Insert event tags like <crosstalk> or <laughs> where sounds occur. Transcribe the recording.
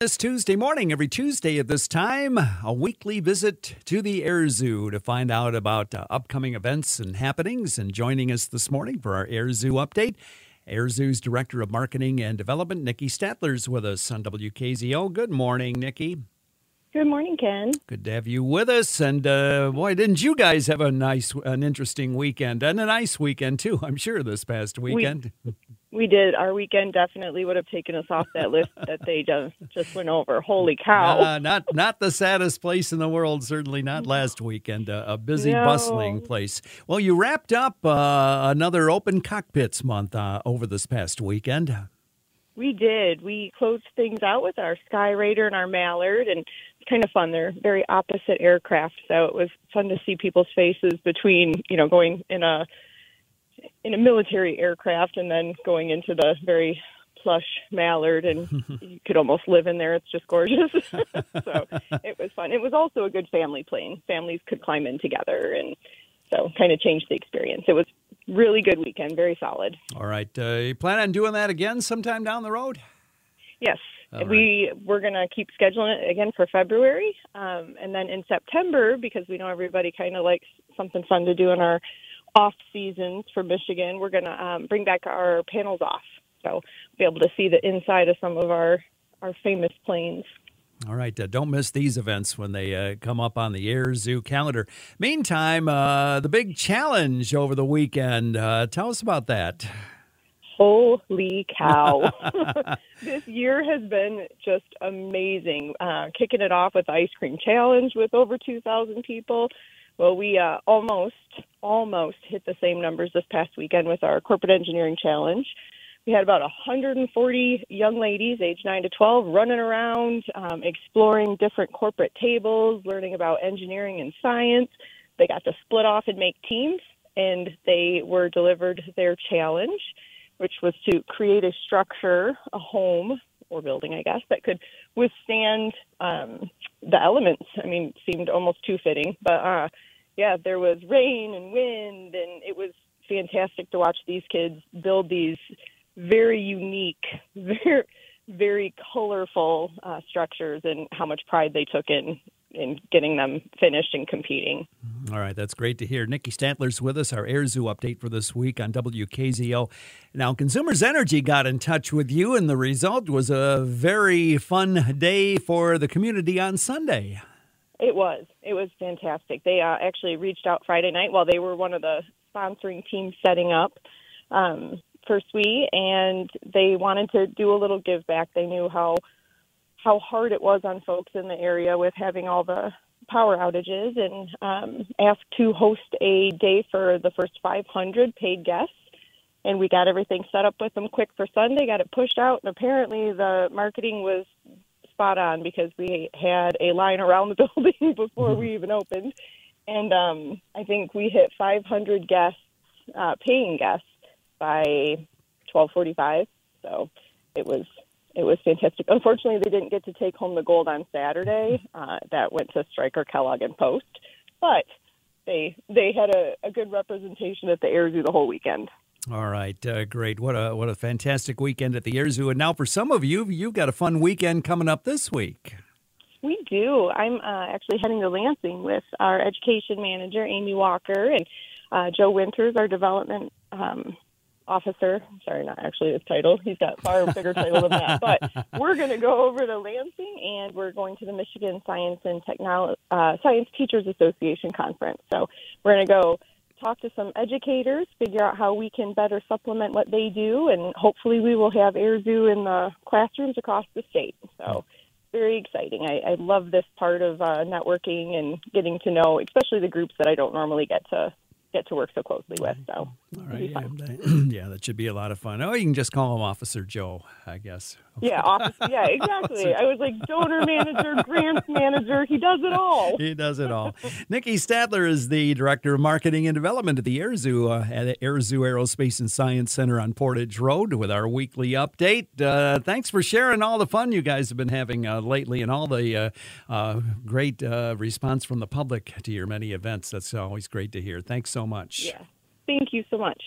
This Tuesday morning, every Tuesday at this time, a weekly visit to the Air Zoo to find out about uh, upcoming events and happenings. And joining us this morning for our Air Zoo update, Air Zoo's Director of Marketing and Development, Nikki Statler's with us on WKZO. Good morning, Nikki. Good morning, Ken. Good to have you with us. And uh, boy, didn't you guys have a nice, an interesting weekend and a nice weekend too? I'm sure this past weekend. We, <laughs> we did. Our weekend definitely would have taken us off that list that they just just went over. Holy cow! Uh, not not the saddest place in the world. Certainly not last weekend. Uh, a busy, no. bustling place. Well, you wrapped up uh, another open cockpits month uh, over this past weekend. We did. We closed things out with our Skyraider and our Mallard, and it's kind of fun. They're very opposite aircraft, so it was fun to see people's faces between, you know, going in a in a military aircraft and then going into the very plush Mallard, and <laughs> you could almost live in there. It's just gorgeous. <laughs> so it was fun. It was also a good family plane. Families could climb in together, and so kind of changed the experience. It was really good weekend, very solid. All right. Uh, you plan on doing that again sometime down the road? Yes. Right. We we're gonna keep scheduling it again for February, um, and then in September because we know everybody kind of likes something fun to do in our off seasons for Michigan. We're gonna um, bring back our panels off, so be able to see the inside of some of our our famous planes. All right. Uh, don't miss these events when they uh, come up on the Air Zoo calendar. Meantime, uh, the big challenge over the weekend. Uh, tell us about that. Holy cow. <laughs> <laughs> this year has been just amazing. Uh, kicking it off with Ice Cream Challenge with over 2,000 people. Well, we uh, almost, almost hit the same numbers this past weekend with our Corporate Engineering Challenge. We had about 140 young ladies, age 9 to 12, running around, um, exploring different corporate tables, learning about engineering and science. They got to split off and make teams, and they were delivered their challenge, which was to create a structure, a home or building, I guess, that could withstand um, the elements. I mean, seemed almost too fitting, but uh, yeah, there was rain and wind, and it was fantastic to watch these kids build these very unique, <laughs> very very colorful uh, structures and how much pride they took in in getting them finished and competing. All right, that's great to hear. Nikki Statler's with us, our Air Zoo update for this week on WKZO. Now, Consumers Energy got in touch with you, and the result was a very fun day for the community on Sunday. It was. It was fantastic. They uh, actually reached out Friday night while they were one of the sponsoring teams setting up. Um, for SWE, and they wanted to do a little give back. They knew how how hard it was on folks in the area with having all the power outages, and um, asked to host a day for the first 500 paid guests. And we got everything set up with them quick for Sunday. Got it pushed out, and apparently the marketing was spot on because we had a line around the <laughs> building before we even opened. And um, I think we hit 500 guests, uh, paying guests by 12:45. So it was it was fantastic. Unfortunately, they didn't get to take home the gold on Saturday. Uh, that went to Stryker Kellogg and Post, but they they had a, a good representation at the Air Zoo the whole weekend. All right, uh, great. What a what a fantastic weekend at the Air Zoo. And now for some of you, you've got a fun weekend coming up this week. We do. I'm uh, actually heading to Lansing with our education manager, Amy Walker, and uh, Joe Winters, our development um, officer. Sorry, not actually his title. He's got far <laughs> bigger title than that. But we're going to go over to Lansing, and we're going to the Michigan Science and Technology uh, Science Teachers Association conference. So we're going to go talk to some educators, figure out how we can better supplement what they do, and hopefully we will have Air Zoo in the classrooms across the state. So very exciting. I, I love this part of uh, networking and getting to know, especially the groups that I don't normally get to get to work so closely with. So, all right, yeah, <clears throat> yeah, that should be a lot of fun. Oh, you can just call him Officer Joe, I guess. <laughs> Yeah, office, yeah, exactly. I was like donor manager, grants manager. He does it all. <laughs> He does it all. Nikki Stadler is the director of marketing and development at the Air Zoo uh, at the Air Zoo Aerospace and Science Center on Portage Road with our weekly update. Uh, thanks for sharing all the fun you guys have been having uh, lately and all the uh, uh, great uh, response from the public to your many events. That's always great to hear. Thanks so much. Yeah. Thank you so much.